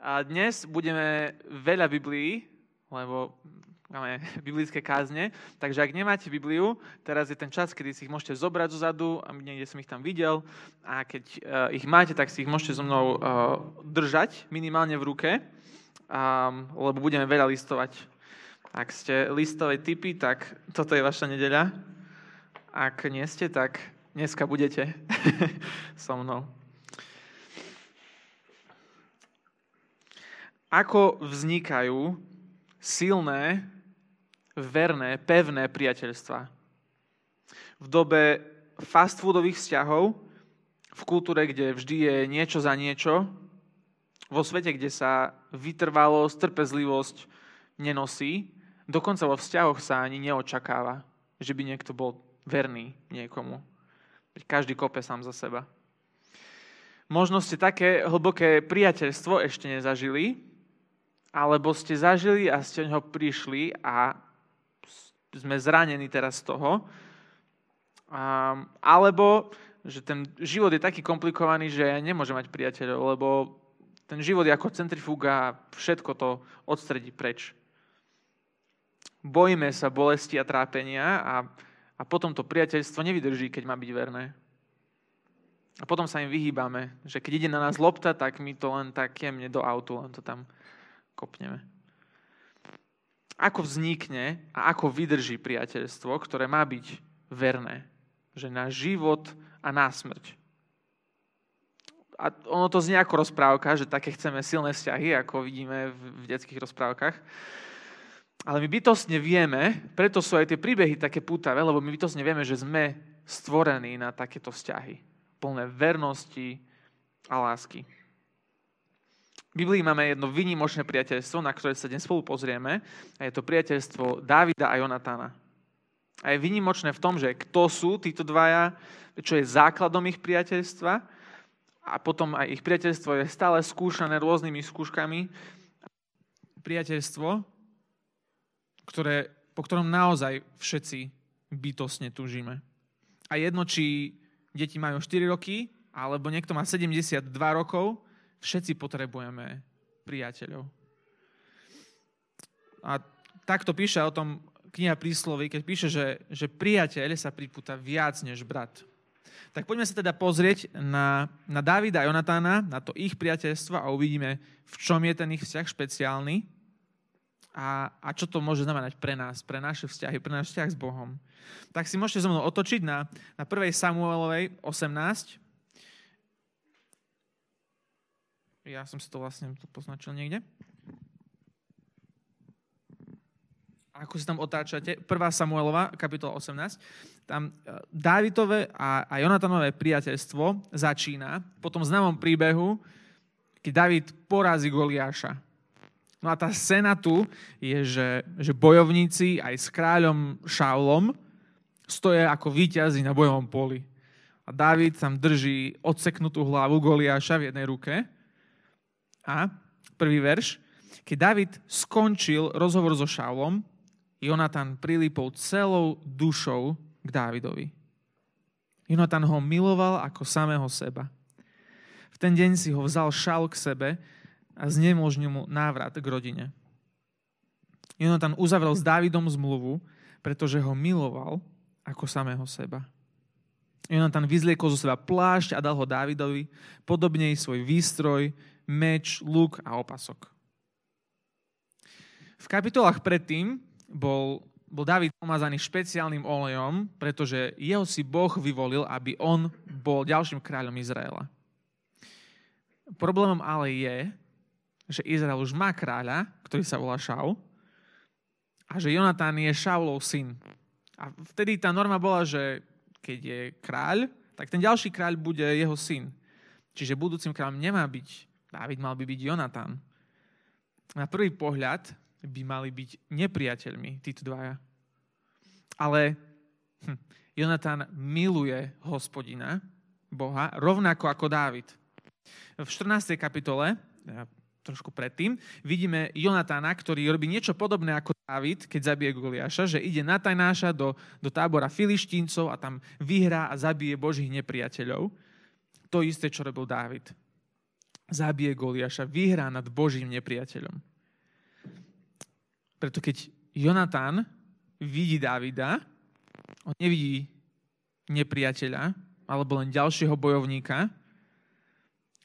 A dnes budeme veľa Biblií, lebo máme biblické kázne, takže ak nemáte Bibliu, teraz je ten čas, kedy si ich môžete zobrať zozadu, a niekde som ich tam videl, a keď uh, ich máte, tak si ich môžete so mnou uh, držať minimálne v ruke, um, lebo budeme veľa listovať. Ak ste listové typy, tak toto je vaša nedeľa. Ak nie ste, tak dneska budete so mnou. Ako vznikajú silné, verné, pevné priateľstva. V dobe fast foodových vzťahov, v kultúre, kde vždy je niečo za niečo, vo svete, kde sa vytrvalosť, trpezlivosť nenosí, dokonca vo vzťahoch sa ani neočakáva, že by niekto bol verný niekomu. Každý kope sám za seba. Možno ste také hlboké priateľstvo ešte nezažili, alebo ste zažili a ste o neho prišli a sme zranení teraz z toho, alebo že ten život je taký komplikovaný, že ja nemôžem mať priateľov, lebo ten život je ako centrifuga a všetko to odstredí preč. Bojíme sa bolesti a trápenia a, a potom to priateľstvo nevydrží, keď má byť verné. A potom sa im vyhýbame, že keď ide na nás lopta, tak my to len tak jemne do autu, len to tam kopneme. Ako vznikne a ako vydrží priateľstvo, ktoré má byť verné, že na život a na smrť. A ono to znie ako rozprávka, že také chceme silné vzťahy, ako vidíme v detských rozprávkach. Ale my bytostne vieme, preto sú aj tie príbehy také pútavé, lebo my bytostne vieme, že sme stvorení na takéto vzťahy. Plné vernosti a lásky. V Biblii máme jedno vynimočné priateľstvo, na ktoré sa dnes spolu pozrieme. A je to priateľstvo Davida a Jonatána. A je vynimočné v tom, že kto sú títo dvaja, čo je základom ich priateľstva a potom aj ich priateľstvo je stále skúšané rôznymi skúškami. Priateľstvo, ktoré, po ktorom naozaj všetci bytosne tužíme. A jedno, či deti majú 4 roky, alebo niekto má 72 rokov, Všetci potrebujeme priateľov. A takto píše o tom kniha príslovy, keď píše, že, že priateľ sa pripúta viac než brat. Tak poďme sa teda pozrieť na, na Davida a Jonatána, na to ich priateľstvo a uvidíme, v čom je ten ich vzťah špeciálny a, a čo to môže znamenať pre nás, pre naše vzťahy, pre náš vzťah s Bohom. Tak si môžete so mnou otočiť na, na 1. Samuelovej 18, Ja som si to vlastne to poznačil niekde. Ako si tam otáčate, 1. Samuelova, kapitola 18, tam e, Dávidové a, a Jonatanové priateľstvo začína po tom známom príbehu, keď David porazí Goliáša. No a tá scéna tu je, že, že bojovníci aj s kráľom Šaulom stoja ako víťazi na bojovom poli. A David tam drží odseknutú hlavu Goliáša v jednej ruke a prvý verš. Keď David skončil rozhovor so Šaulom, Jonatan prilipol celou dušou k Dávidovi. Jonatan ho miloval ako samého seba. V ten deň si ho vzal Šaul k sebe a znemožnil mu návrat k rodine. Jonatan uzavrel s Dávidom zmluvu, pretože ho miloval ako samého seba. Jonatan vyzliekol zo seba plášť a dal ho Dávidovi, podobne i svoj výstroj, meč, luk a opasok. V kapitolách predtým bol, bol David pomazaný špeciálnym olejom, pretože jeho si Boh vyvolil, aby on bol ďalším kráľom Izraela. Problémom ale je, že Izrael už má kráľa, ktorý sa volá Šaul, a že Jonatán je Šaulov syn. A vtedy tá norma bola, že keď je kráľ, tak ten ďalší kráľ bude jeho syn. Čiže budúcim kráľom nemá byť Dávid mal by byť Jonatán. Na prvý pohľad by mali byť nepriateľmi títo dvaja. Ale hm, Jonatán miluje hospodina, Boha, rovnako ako Dávid. V 14. kapitole, trošku predtým, vidíme Jonatána, ktorý robí niečo podobné ako Dávid, keď zabije Goliáša, že ide na tajnáša do, do tábora filištíncov a tam vyhrá a zabije Božích nepriateľov. To isté, čo robil Dávid. zabije Goliáša, vyhrá nad Božím nepriateľom. Preto keď Jonatán vidí Davida, on nevidí nepriateľa, alebo len ďalšieho bojovníka,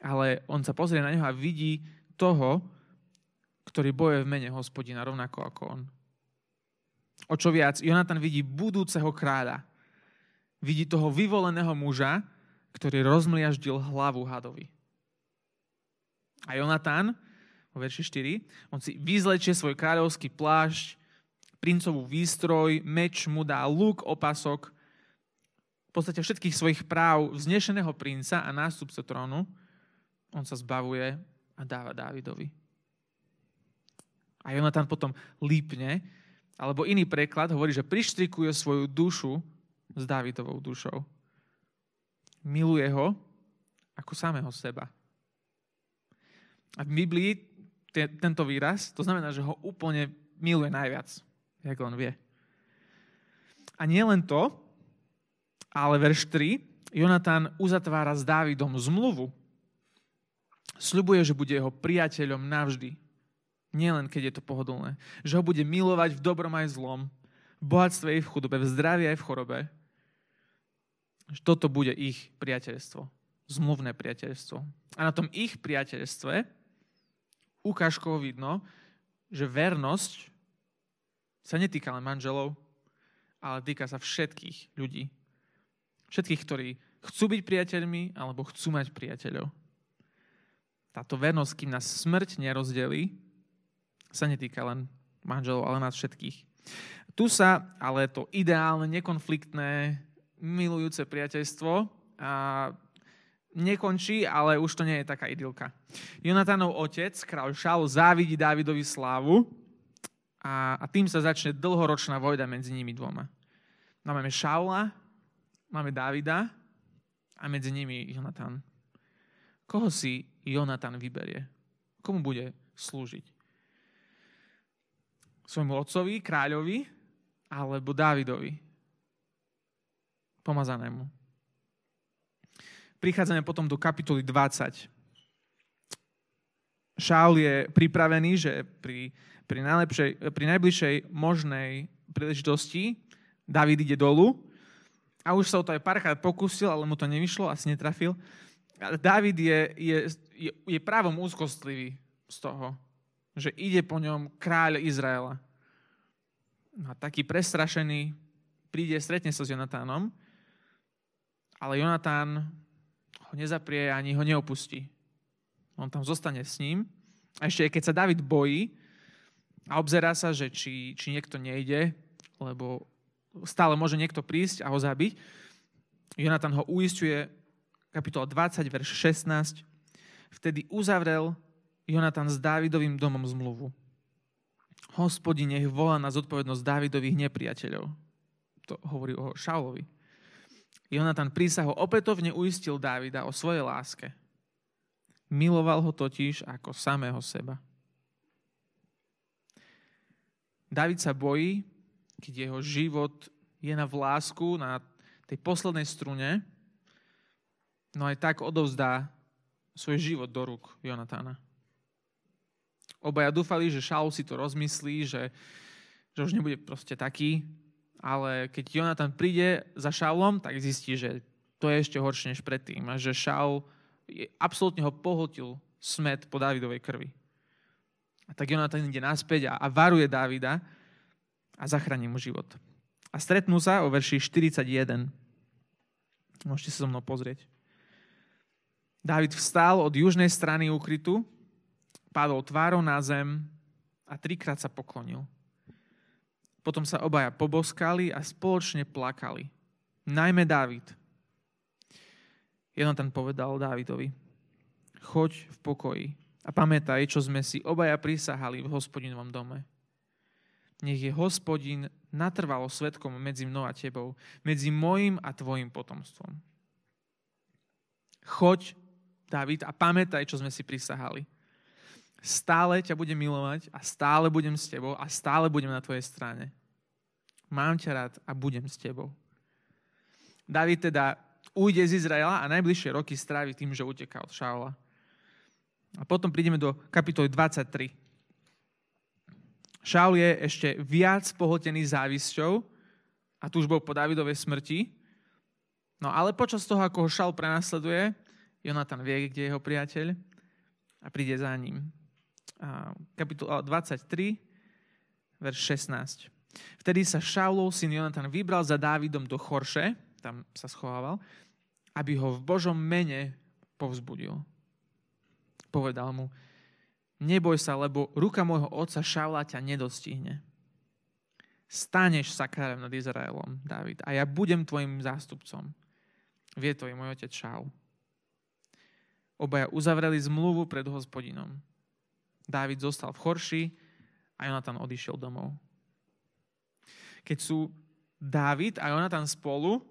ale on sa pozrie na neho a vidí toho, ktorý boje v mene hospodina, rovnako ako on. O čo viac, Jonatan vidí budúceho kráľa. Vidí toho vyvoleného muža, ktorý rozmliaždil hlavu hadovi. A Jonatán, vo verši 4, on si vyzlečie svoj kráľovský plášť, princovú výstroj, meč mu dá luk, opasok podstate všetkých svojich práv vznešeného princa a nástupce trónu, on sa zbavuje a dáva Dávidovi. A Jonatan potom lípne, alebo iný preklad hovorí, že prištrikuje svoju dušu s Dávidovou dušou. Miluje ho ako samého seba. A v Biblii te, tento výraz, to znamená, že ho úplne miluje najviac, jak on vie. A nie len to, ale verš 3, Jonatán uzatvára s Dávidom zmluvu. Sľubuje, že bude jeho priateľom navždy. Nielen keď je to pohodlné. Že ho bude milovať v dobrom aj zlom, v bohatstve aj v chudobe, v zdraví aj v chorobe. Že toto bude ich priateľstvo. Zmluvné priateľstvo. A na tom ich priateľstve ukážkovo vidno, že vernosť sa netýka len manželov, ale týka sa všetkých ľudí. Všetkých, ktorí chcú byť priateľmi alebo chcú mať priateľov. Táto vernosť, kým nás smrť nerozdelí, sa netýka len manželov, ale nás všetkých. Tu sa ale to ideálne, nekonfliktné, milujúce priateľstvo a nekončí, ale už to nie je taká idylka. Jonatánov otec, kráľ Šaul, závidí Dávidovi slávu a, a tým sa začne dlhoročná vojda medzi nimi dvoma. Máme Šaula, máme Dávida a medzi nimi Jonatan. Koho si Jonatan vyberie? Komu bude slúžiť? Svojmu otcovi, kráľovi alebo Dávidovi? Pomazanému. Prichádzame potom do kapitoly 20. Šaul je pripravený, že pri, pri, pri najbližšej možnej príležitosti David ide dolu a už sa o to aj párkrát pokúsil, ale mu to nevyšlo, asi netrafil. David je, je, je, je právom úzkostlivý z toho, že ide po ňom kráľ Izraela. A taký prestrašený príde, stretne sa s Jonatánom, ale Jonatán ho nezaprie ani ho neopustí. On tam zostane s ním. A ešte keď sa David bojí a obzerá sa, že či, či niekto nejde, lebo stále môže niekto prísť a ho zabiť. Jonatan ho uistuje, kapitola 20, verš 16. Vtedy uzavrel Jonatan s Dávidovým domom zmluvu. Hospodin nech volá na zodpovednosť Dávidových nepriateľov. To hovorí o Šaulovi. Jonatan prísaho opätovne uistil Dávida o svojej láske. Miloval ho totiž ako samého seba. David sa bojí, keď jeho život je na vlásku, na tej poslednej strune, no aj tak odovzdá svoj život do rúk Jonatána. Obaja dúfali, že Šaul si to rozmyslí, že, že už nebude proste taký, ale keď Jonatán príde za Šaulom, tak zistí, že to je ešte horšie než predtým a že Šaul je, absolútne ho pohltil smet po Dávidovej krvi. A tak Jonatán ide naspäť a, a varuje Dávida, a zachráni mu život. A stretnú sa o verši 41. Môžete sa so mnou pozrieť. Dávid vstal od južnej strany ukrytu, padol tvárou na zem a trikrát sa poklonil. Potom sa obaja poboskali a spoločne plakali. Najmä Dávid. Jonatan povedal Dávidovi, choď v pokoji a pamätaj, čo sme si obaja prisahali v hospodinovom dome nech je hospodin natrvalo svetkom medzi mnou a tebou, medzi mojim a tvojim potomstvom. Choď, David, a pamätaj, čo sme si prisahali. Stále ťa budem milovať a stále budem s tebou a stále budem na tvojej strane. Mám ťa rád a budem s tebou. David teda ujde z Izraela a najbližšie roky strávi tým, že uteká od Šaula. A potom prídeme do kapitoly 23. Šaul je ešte viac pohltený závisťou a túžbou po Davidovej smrti. No ale počas toho, ako ho Šaul prenasleduje, Jonatan vie, kde je jeho priateľ a príde za ním. Kapitola 23, verš 16. Vtedy sa Šaulov syn Jonatan vybral za Dávidom do Chorše, tam sa schovával, aby ho v Božom mene povzbudil. Povedal mu, neboj sa, lebo ruka môjho otca Šaula ťa nedostihne. Staneš sa kráľom nad Izraelom, David, a ja budem tvojim zástupcom. Vie to i môj otec Šaul. Obaja uzavreli zmluvu pred hospodinom. Dávid zostal v Chorši a Jonatan odišiel domov. Keď sú Dávid a Jonatan spolu,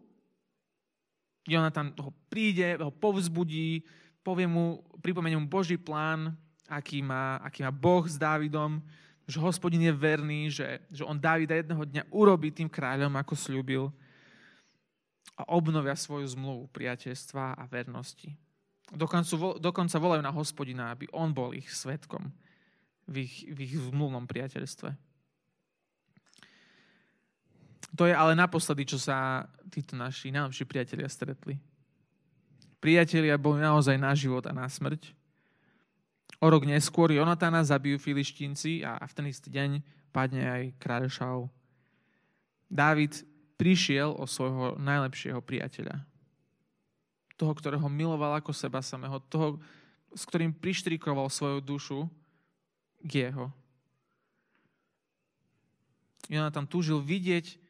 Jonatan ho príde, ho povzbudí, povie mu, pripomenie mu Boží plán, aký má, aký má Boh s Dávidom, že hospodin je verný, že, že on Dávida jedného dňa urobí tým kráľom, ako slúbil a obnovia svoju zmluvu priateľstva a vernosti. Dokonca, dokonca volajú na hospodina, aby on bol ich svetkom v ich, v ich zmluvnom priateľstve. To je ale naposledy, čo sa títo naši najlepší priatelia stretli. Priatelia boli naozaj na život a na smrť. O rok neskôr Jonatana zabijú filištínci a v ten istý deň padne aj kráľ Šaul. Dávid prišiel o svojho najlepšieho priateľa. Toho, ktorého miloval ako seba samého. Toho, s ktorým prištrikoval svoju dušu k jeho. Jonatan túžil vidieť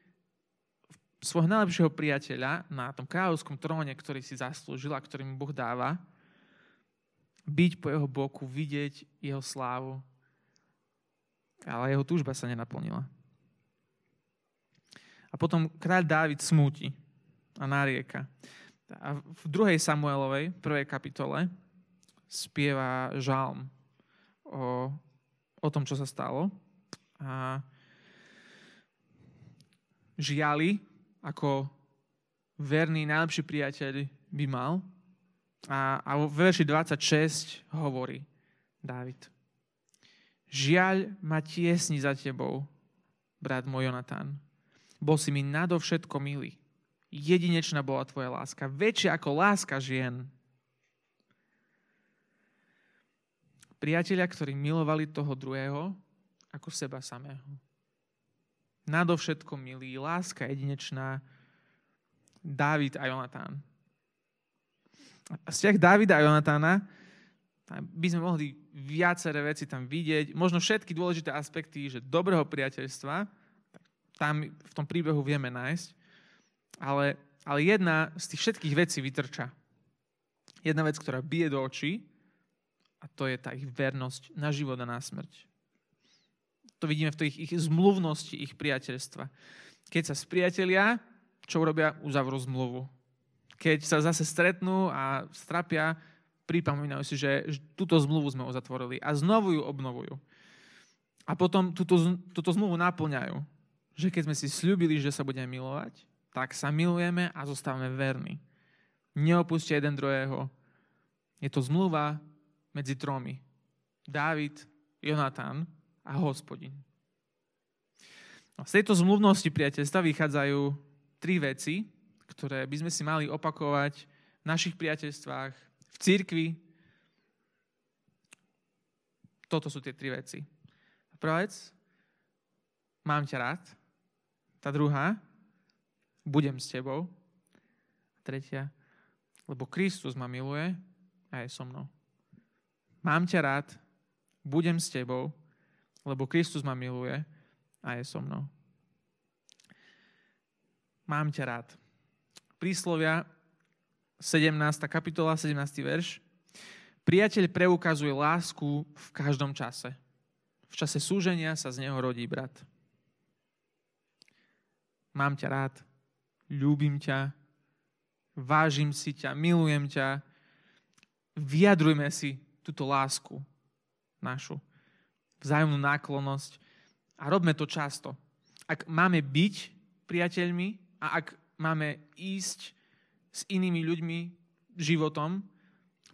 svojho najlepšieho priateľa na tom kráľovskom tróne, ktorý si zaslúžil a ktorý mu Boh dáva, byť po jeho boku, vidieť jeho slávu. Ale jeho túžba sa nenaplnila. A potom kráľ Dávid smúti a narieka. A v druhej Samuelovej, prvej kapitole, spieva žalm o, o tom, čo sa stalo. A žiali ako verný, najlepší priateľ by mal. A, a v verši 26 hovorí Dávid. Žiaľ ma tiesni za tebou, brat môj Jonatán. Bol si mi nadovšetko milý. Jedinečná bola tvoja láska, väčšia ako láska žien. Priatelia, ktorí milovali toho druhého ako seba samého nadovšetko milý, láska jedinečná, Dávid a Jonatán. Vzťah Dávida a Jonatána by sme mohli viaceré veci tam vidieť, možno všetky dôležité aspekty, že dobrého priateľstva, tam v tom príbehu vieme nájsť, ale, ale jedna z tých všetkých vecí vytrča. Jedna vec, ktorá bije do očí, a to je tá ich vernosť na život a na smrť. To vidíme v tej ich, ich zmluvnosti, ich priateľstva. Keď sa spriatelia, čo urobia? Uzavrú zmluvu. Keď sa zase stretnú a strapia, pripomínajú si, že túto zmluvu sme uzatvorili a znovu ju obnovujú. A potom túto, túto zmluvu naplňajú. Že keď sme si slúbili, že sa budeme milovať, tak sa milujeme a zostávame verní. Neopustia jeden druhého. Je to zmluva medzi tromi. Dávid, Jonatán a hospodin. Z tejto zmluvnosti priateľstva vychádzajú tri veci, ktoré by sme si mali opakovať v našich priateľstvách, v cirkvi. Toto sú tie tri veci. Prvá vec, mám ťa rád. Tá druhá, budem s tebou. A tretia, lebo Kristus ma miluje a je so mnou. Mám ťa rád, budem s tebou lebo Kristus ma miluje a je so mnou. Mám ťa rád. Príslovia 17. kapitola, 17. verš. Priateľ preukazuje lásku v každom čase. V čase súženia sa z neho rodí brat. Mám ťa rád, ľúbim ťa, vážim si ťa, milujem ťa. Vyjadrujme si túto lásku našu vzájomnú náklonnosť a robme to často. Ak máme byť priateľmi a ak máme ísť s inými ľuďmi životom,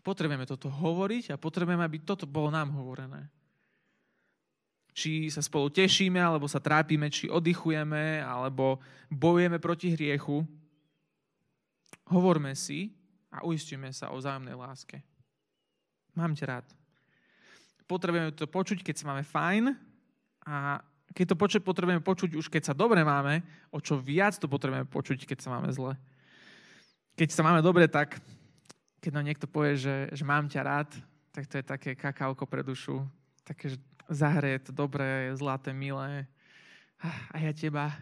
Potrebujeme toto hovoriť a potrebujeme, aby toto bolo nám hovorené. Či sa spolu tešíme, alebo sa trápime, či oddychujeme, alebo bojujeme proti hriechu. Hovorme si a uistíme sa o vzájomnej láske. Mám ťa rád. Potrebujeme to počuť, keď sa máme fajn a keď to počuť, potrebujeme počuť už keď sa dobre máme, o čo viac to potrebujeme počuť, keď sa máme zle. Keď sa máme dobre, tak keď nám niekto povie, že, že mám ťa rád, tak to je také kakálko pre dušu. Také, že zahreje to dobré, zlaté, milé. A ja teba.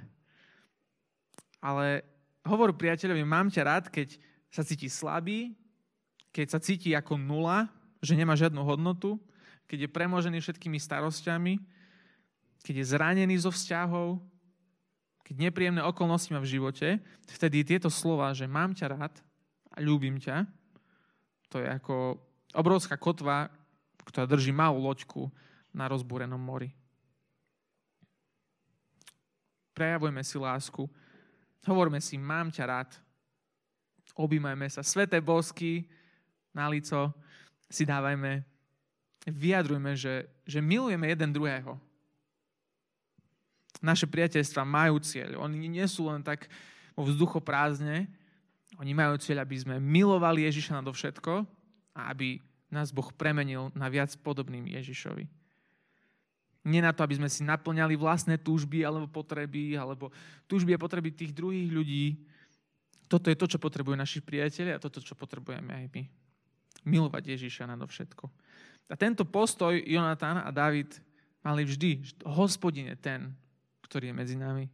Ale hovor priateľovi, mám ťa rád, keď sa cíti slabý, keď sa cíti ako nula, že nemá žiadnu hodnotu, keď je premožený všetkými starostiami, keď je zranený zo vzťahov, keď nepríjemné okolnosti má v živote, vtedy tieto slova, že mám ťa rád a ľúbim ťa, to je ako obrovská kotva, ktorá drží malú loďku na rozbúrenom mori. Prejavujme si lásku, hovorme si, mám ťa rád, objímajme sa, sveté bosky na lico si dávajme, vyjadrujme, že, že milujeme jeden druhého. Naše priateľstva majú cieľ. Oni nie sú len tak vo vzduchu prázdne. Oni majú cieľ, aby sme milovali Ježiša do všetko a aby nás Boh premenil na viac podobným Ježišovi. Nie na to, aby sme si naplňali vlastné túžby alebo potreby, alebo túžby a potreby tých druhých ľudí, toto je to, čo potrebujú naši priatelia a toto, čo potrebujeme aj my. Milovať Ježiša nadovšetko. A tento postoj Jonatán a David mali vždy. Hospodin ten, ktorý je medzi nami.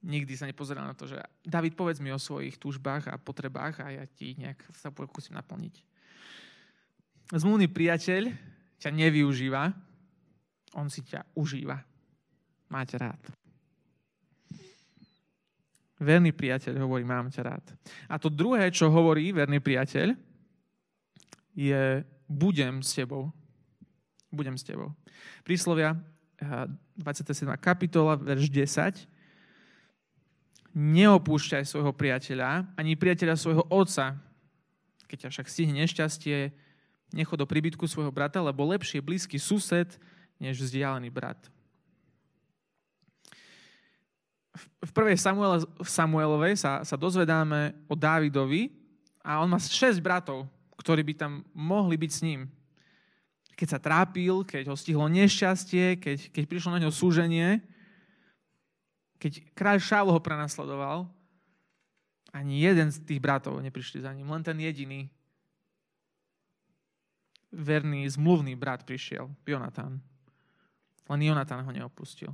Nikdy sa nepozeral na to, že David, povedz mi o svojich túžbách a potrebách a ja ti nejak sa pokúsim naplniť. Zmluvný priateľ ťa nevyužíva, on si ťa užíva. Máte rád. Verný priateľ hovorí, mám ťa rád. A to druhé, čo hovorí verný priateľ, je budem s tebou. Budem s tebou. Príslovia 27. Eh, kapitola, verš 10. Neopúšťaj svojho priateľa, ani priateľa svojho otca. Keď ťa však stihne nešťastie, necho do príbytku svojho brata, lebo lepšie blízky sused, než vzdialený brat v prvej Samuel, Samuelovej sa, sa dozvedáme o Dávidovi a on má 6 bratov, ktorí by tam mohli byť s ním. Keď sa trápil, keď ho stihlo nešťastie, keď, keď prišlo na ňo súženie, keď kráľ Šálo ho prenasledoval, ani jeden z tých bratov neprišli za ním, len ten jediný verný, zmluvný brat prišiel, Jonatán. Len Jonatán ho neopustil.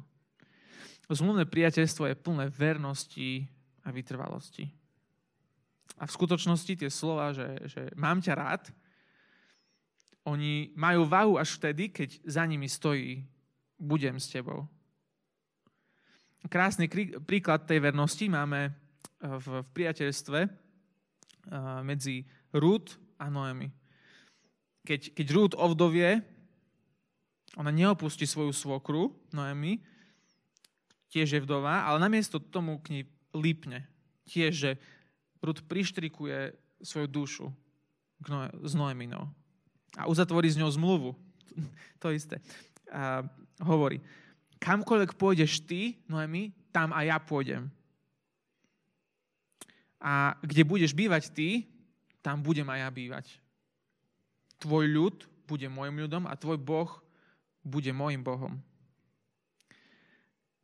Zmluvné priateľstvo je plné vernosti a vytrvalosti. A v skutočnosti tie slova, že, že mám ťa rád, oni majú váhu až vtedy, keď za nimi stojí budem s tebou. Krásny príklad tej vernosti máme v, v priateľstve medzi Ruth a Noemi. Keď, keď Ruth ovdovie, ona neopustí svoju svokru, Noemi, tiež je vdova, ale namiesto tomu k nej lípne. Tiež, že Rud prištrikuje svoju dušu s Noeminou a uzatvorí s ňou zmluvu. to isté. A hovorí, kamkoľvek pôjdeš ty, Noemi, tam aj ja pôjdem. A kde budeš bývať ty, tam budem aj ja bývať. Tvoj ľud bude môjim ľudom a tvoj Boh bude môjim Bohom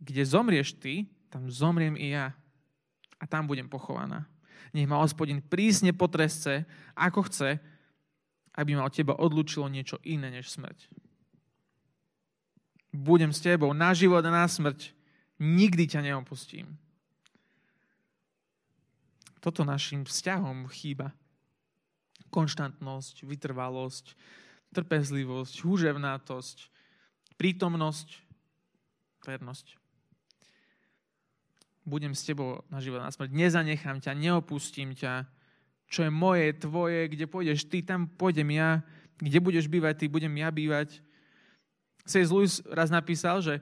kde zomrieš ty, tam zomriem i ja. A tam budem pochovaná. Nech ma hospodin prísne potresce, ako chce, aby ma od teba odlúčilo niečo iné než smrť. Budem s tebou na život a na smrť. Nikdy ťa neopustím. Toto našim vzťahom chýba. Konštantnosť, vytrvalosť, trpezlivosť, húževnátosť, prítomnosť, vernosť budem s tebou na život na smrť, nezanechám ťa, neopustím ťa, čo je moje, tvoje, kde pôjdeš ty, tam pôjdem ja, kde budeš bývať ty, budem ja bývať. C.S. Lewis raz napísal, že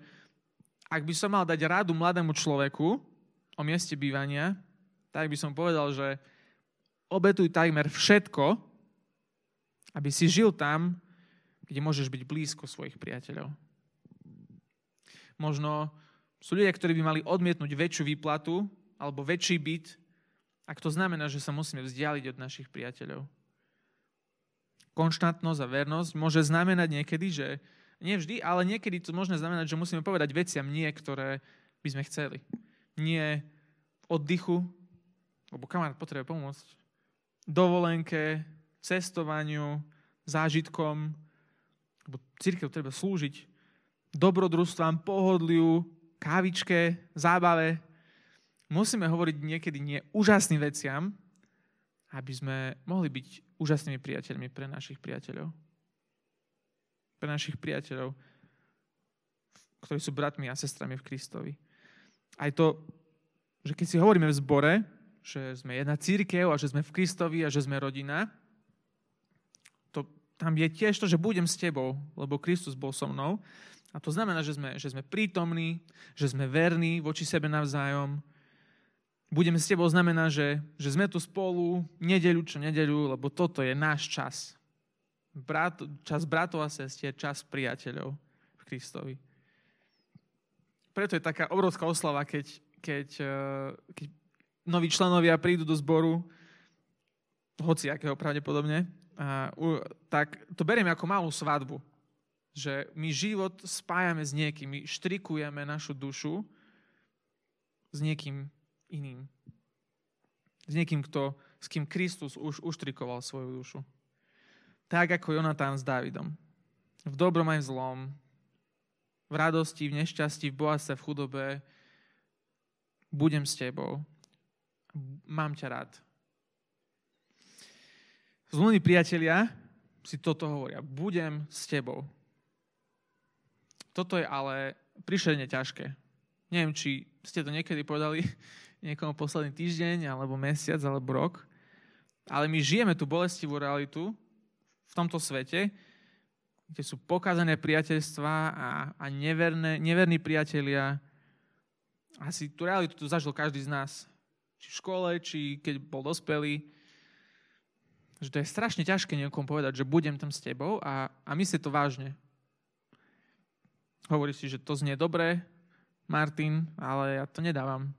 ak by som mal dať rádu mladému človeku o mieste bývania, tak by som povedal, že obetuj takmer všetko, Aby si žil tam, kde môžeš byť blízko svojich priateľov. Možno sú ľudia, ktorí by mali odmietnúť väčšiu výplatu alebo väčší byt, ak to znamená, že sa musíme vzdialiť od našich priateľov. Konštantnosť a vernosť môže znamenať niekedy, že nie vždy, ale niekedy to môže znamenať, že musíme povedať veciam nie, ktoré by sme chceli. Nie oddychu, lebo kamarát potrebuje pomôcť, dovolenke, cestovaniu, zážitkom, lebo církev treba slúžiť, dobrodružstvám, pohodliu, kávičke, zábave. Musíme hovoriť niekedy nie úžasným veciam, aby sme mohli byť úžasnými priateľmi pre našich priateľov. Pre našich priateľov, ktorí sú bratmi a sestrami v Kristovi. Aj to, že keď si hovoríme v zbore, že sme jedna církev a že sme v Kristovi a že sme rodina, to, tam je tiež to, že budem s tebou, lebo Kristus bol so mnou. A to znamená, že sme, že sme prítomní, že sme verní voči sebe navzájom. Budeme s tebou znamená, že, že sme tu spolu nedeľu čo nedeľu, lebo toto je náš čas. Brat, čas bratov a sestier, čas priateľov v Kristovi. Preto je taká obrovská oslava, keď, keď, eh, keď noví členovia prídu do zboru, hoci akého pravdepodobne, a, tak to berieme ako malú svadbu. Že my život spájame s niekým, my štrikujeme našu dušu s niekým iným. S niekým, kto, s kým Kristus už uštrikoval svoju dušu. Tak ako Jonatán s Dávidom. V dobrom aj v zlom. V radosti, v nešťastí, v bohatstve, v chudobe. Budem s tebou mám ťa rád. Zlúni priatelia si toto hovoria. Budem s tebou. Toto je ale prišerne ťažké. Neviem, či ste to niekedy povedali niekomu posledný týždeň, alebo mesiac, alebo rok. Ale my žijeme tú bolestivú realitu v tomto svete, kde sú pokazané priateľstva a, a neverné, neverní priatelia. Asi tú realitu tu zažil každý z nás či v škole, či keď bol dospelý, že to je strašne ťažké niekomu povedať, že budem tam s tebou a, a myslieť to vážne. Hovorí si, že to znie dobre, Martin, ale ja to nedávam.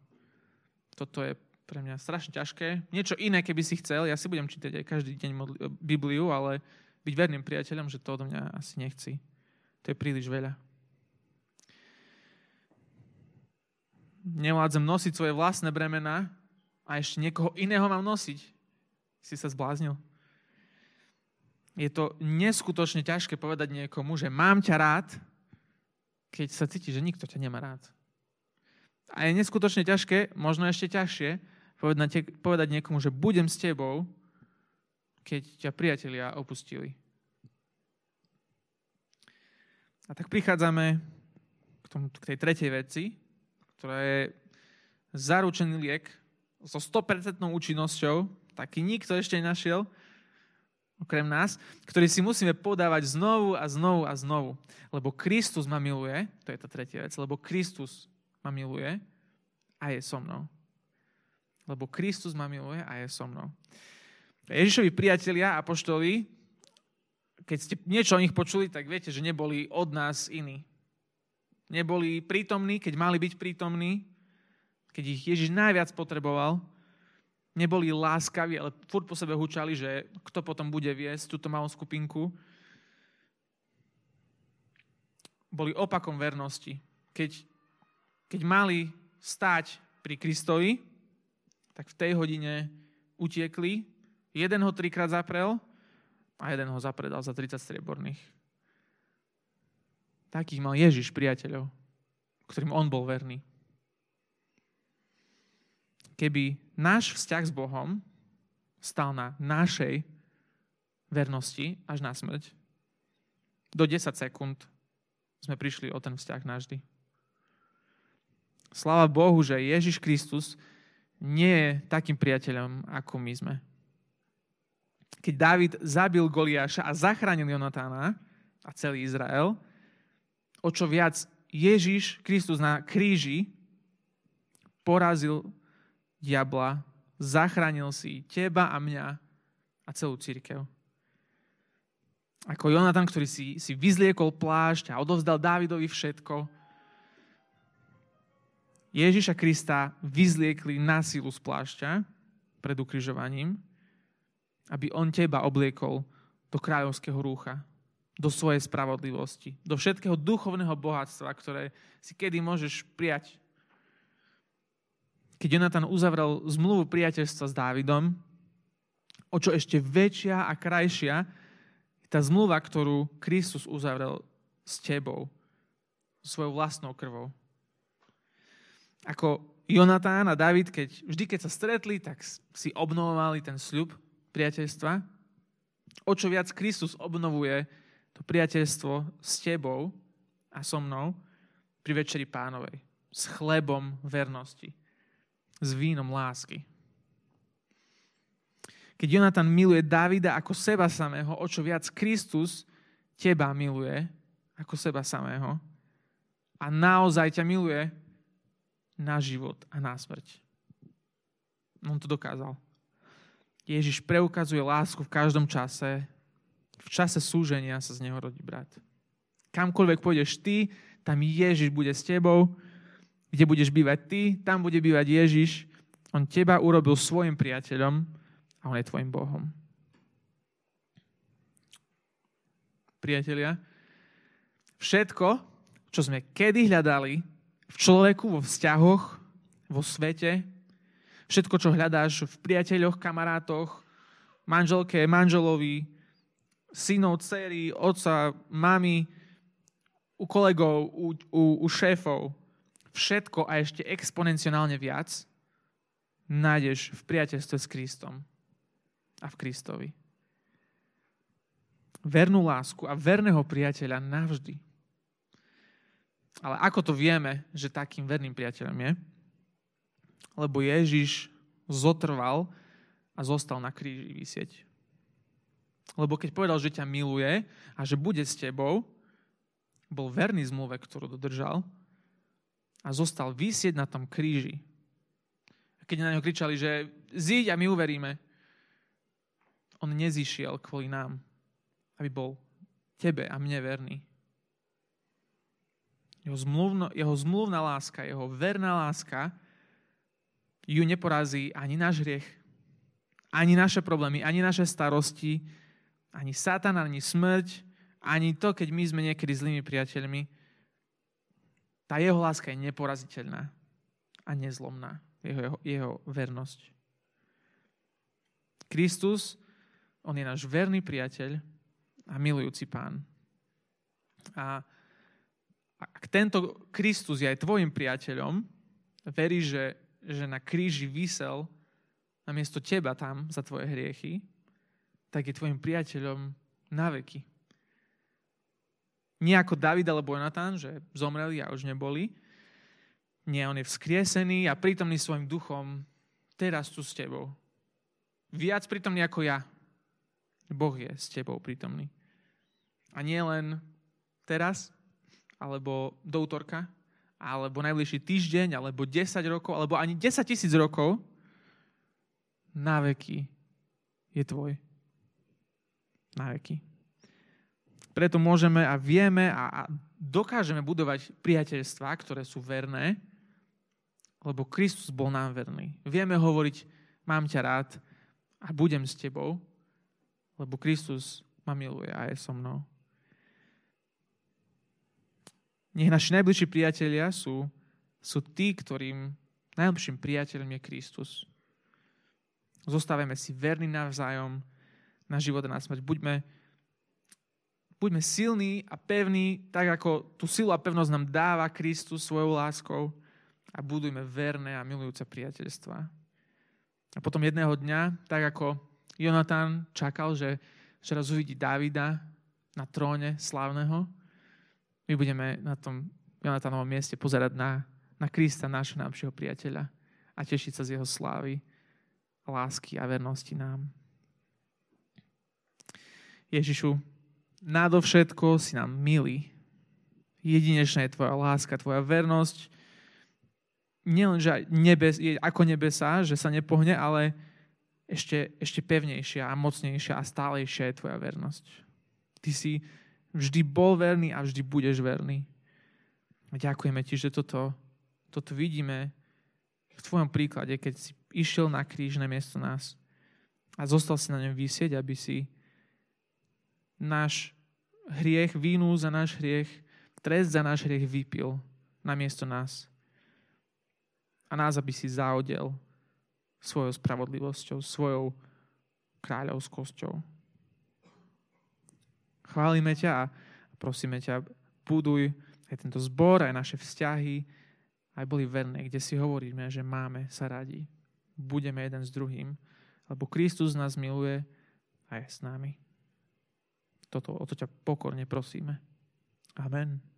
Toto je pre mňa strašne ťažké. Niečo iné, keby si chcel, ja si budem čítať aj každý deň Bibliu, ale byť verným priateľom, že to odo mňa asi nechci. To je príliš veľa. Nevládzem nosiť svoje vlastné bremena, a ešte niekoho iného mám nosiť. Si sa zbláznil. Je to neskutočne ťažké povedať niekomu, že mám ťa rád, keď sa cíti, že nikto ťa nemá rád. A je neskutočne ťažké, možno ešte ťažšie, povedať, povedať niekomu, že budem s tebou, keď ťa priatelia opustili. A tak prichádzame k, tomu, k tej tretej veci, ktorá je zaručený liek so 100% účinnosťou, taký nikto ešte nenašiel, okrem nás, ktorý si musíme podávať znovu a znovu a znovu. Lebo Kristus ma miluje, to je tá tretia vec, lebo Kristus ma miluje a je so mnou. Lebo Kristus ma miluje a je so mnou. Ježišovi priatelia, apoštoli, keď ste niečo o nich počuli, tak viete, že neboli od nás iní. Neboli prítomní, keď mali byť prítomní, keď ich Ježiš najviac potreboval, neboli láskaví, ale furt po sebe hučali, že kto potom bude viesť túto malú skupinku. Boli opakom vernosti. Keď, keď mali stáť pri Kristovi, tak v tej hodine utiekli, jeden ho trikrát zaprel a jeden ho zapredal za 30 strieborných. Takých mal Ježiš priateľov, ktorým on bol verný keby náš vzťah s Bohom stal na našej vernosti až na smrť, do 10 sekúnd sme prišli o ten vzťah navždy. Sláva Bohu, že Ježiš Kristus nie je takým priateľom, ako my sme. Keď Dávid zabil Goliáša a zachránil Jonatána a celý Izrael, o čo viac Ježiš Kristus na kríži porazil diabla, zachránil si teba a mňa a celú církev. Ako Jonatan, ktorý si, si vyzliekol plášť a odovzdal Dávidovi všetko. Ježiša Krista vyzliekli na silu z plášťa pred ukrižovaním, aby on teba obliekol do kráľovského rúcha, do svojej spravodlivosti, do všetkého duchovného bohatstva, ktoré si kedy môžeš prijať. Keď Jonatan uzavrel zmluvu priateľstva s Dávidom, o čo ešte väčšia a krajšia je tá zmluva, ktorú Kristus uzavrel s tebou, svojou vlastnou krvou. Ako Jonatán a David, keď, vždy keď sa stretli, tak si obnovovali ten sľub priateľstva. O čo viac Kristus obnovuje to priateľstvo s tebou a so mnou pri Večeri pánovej. S chlebom vernosti. S vínom lásky. Keď Jonatan miluje Davida ako seba samého, o čo viac Kristus teba miluje ako seba samého a naozaj ťa miluje na život a na smrť. On to dokázal. Ježiš preukazuje lásku v každom čase. V čase súženia sa z neho rodí brat. Kamkoľvek pôjdeš ty, tam Ježiš bude s tebou. Kde budeš bývať ty, tam bude bývať Ježiš. On teba urobil svojim priateľom a on je tvojim Bohom. Priatelia, všetko, čo sme kedy hľadali v človeku, vo vzťahoch, vo svete, všetko, čo hľadáš v priateľoch, kamarátoch, manželke, manželovi, synov, dcery, otca, mami, u kolegov, u, u, u šéfov, všetko a ešte exponenciálne viac nájdeš v priateľstve s Kristom a v Kristovi. Vernú lásku a verného priateľa navždy. Ale ako to vieme, že takým verným priateľom je? Lebo Ježiš zotrval a zostal na kríži vysieť. Lebo keď povedal, že ťa miluje a že bude s tebou, bol verný zmluve, ktorú dodržal a zostal vysieť na tom kríži. A keď na ňo kričali, že zíď a my uveríme, on nezišiel kvôli nám, aby bol tebe a mne verný. Jeho, zmluvno, jeho zmluvná láska, jeho verná láska ju neporazí ani náš hriech, ani naše problémy, ani naše starosti, ani Satan, ani smrť, ani to, keď my sme niekedy zlými priateľmi. Tá jeho láska je neporaziteľná a nezlomná, jeho, jeho, jeho vernosť. Kristus on je náš verný priateľ a milujúci pán. A ak tento Kristus je aj tvojim priateľom, verí, že, že na kríži vysel namiesto teba tam za tvoje hriechy, tak je tvojim priateľom na veky. Nie ako David alebo Jonatán, že zomreli a už neboli. Nie, on je vzkriesený a prítomný svojim duchom teraz tu s tebou. Viac prítomný ako ja, Boh je s tebou prítomný. A nie len teraz, alebo do útorka, alebo najbližší týždeň, alebo 10 rokov, alebo ani 10 tisíc rokov, na veky je tvoj. Na veky. Preto môžeme a vieme a, a dokážeme budovať priateľstvá, ktoré sú verné, lebo Kristus bol nám verný. Vieme hovoriť, mám ťa rád a budem s tebou, lebo Kristus ma miluje a je so mnou. Nech naši najbližší priatelia sú, sú tí, ktorým najlepším priateľom je Kristus. Zostávame si verní navzájom na život a na smrť. Buďme, buďme silní a pevní, tak ako tú silu a pevnosť nám dáva Kristus svojou láskou a budujme verné a milujúce priateľstva. A potom jedného dňa, tak ako Jonatán čakal, že, raz uvidí Davida na tróne slávneho. My budeme na tom Jonatánovom mieste pozerať na, na Krista, nášho najlepšieho priateľa a tešiť sa z jeho slávy, lásky a vernosti nám. Ježišu, nadovšetko si nám milý. Jedinečná je tvoja láska, tvoja vernosť. Nielen, že nebes, ako nebesa, že sa nepohne, ale ešte, ešte pevnejšia a mocnejšia a stálejšia je tvoja vernosť. Ty si vždy bol verný a vždy budeš verný. Ďakujeme ti, že toto, toto vidíme v tvojom príklade, keď si išiel na kríž na miesto nás a zostal si na ňom vysieť, aby si náš hriech, vínu za náš hriech, trest za náš hriech vypil na miesto nás. A nás, aby si zaodel svojou spravodlivosťou, svojou kráľovskosťou. Chválime ťa a prosíme ťa, buduj aj tento zbor, aj naše vzťahy, aj boli verné, kde si hovoríme, že máme sa radi. Budeme jeden s druhým, lebo Kristus nás miluje a je s nami. Toto, o to ťa pokorne prosíme. Amen.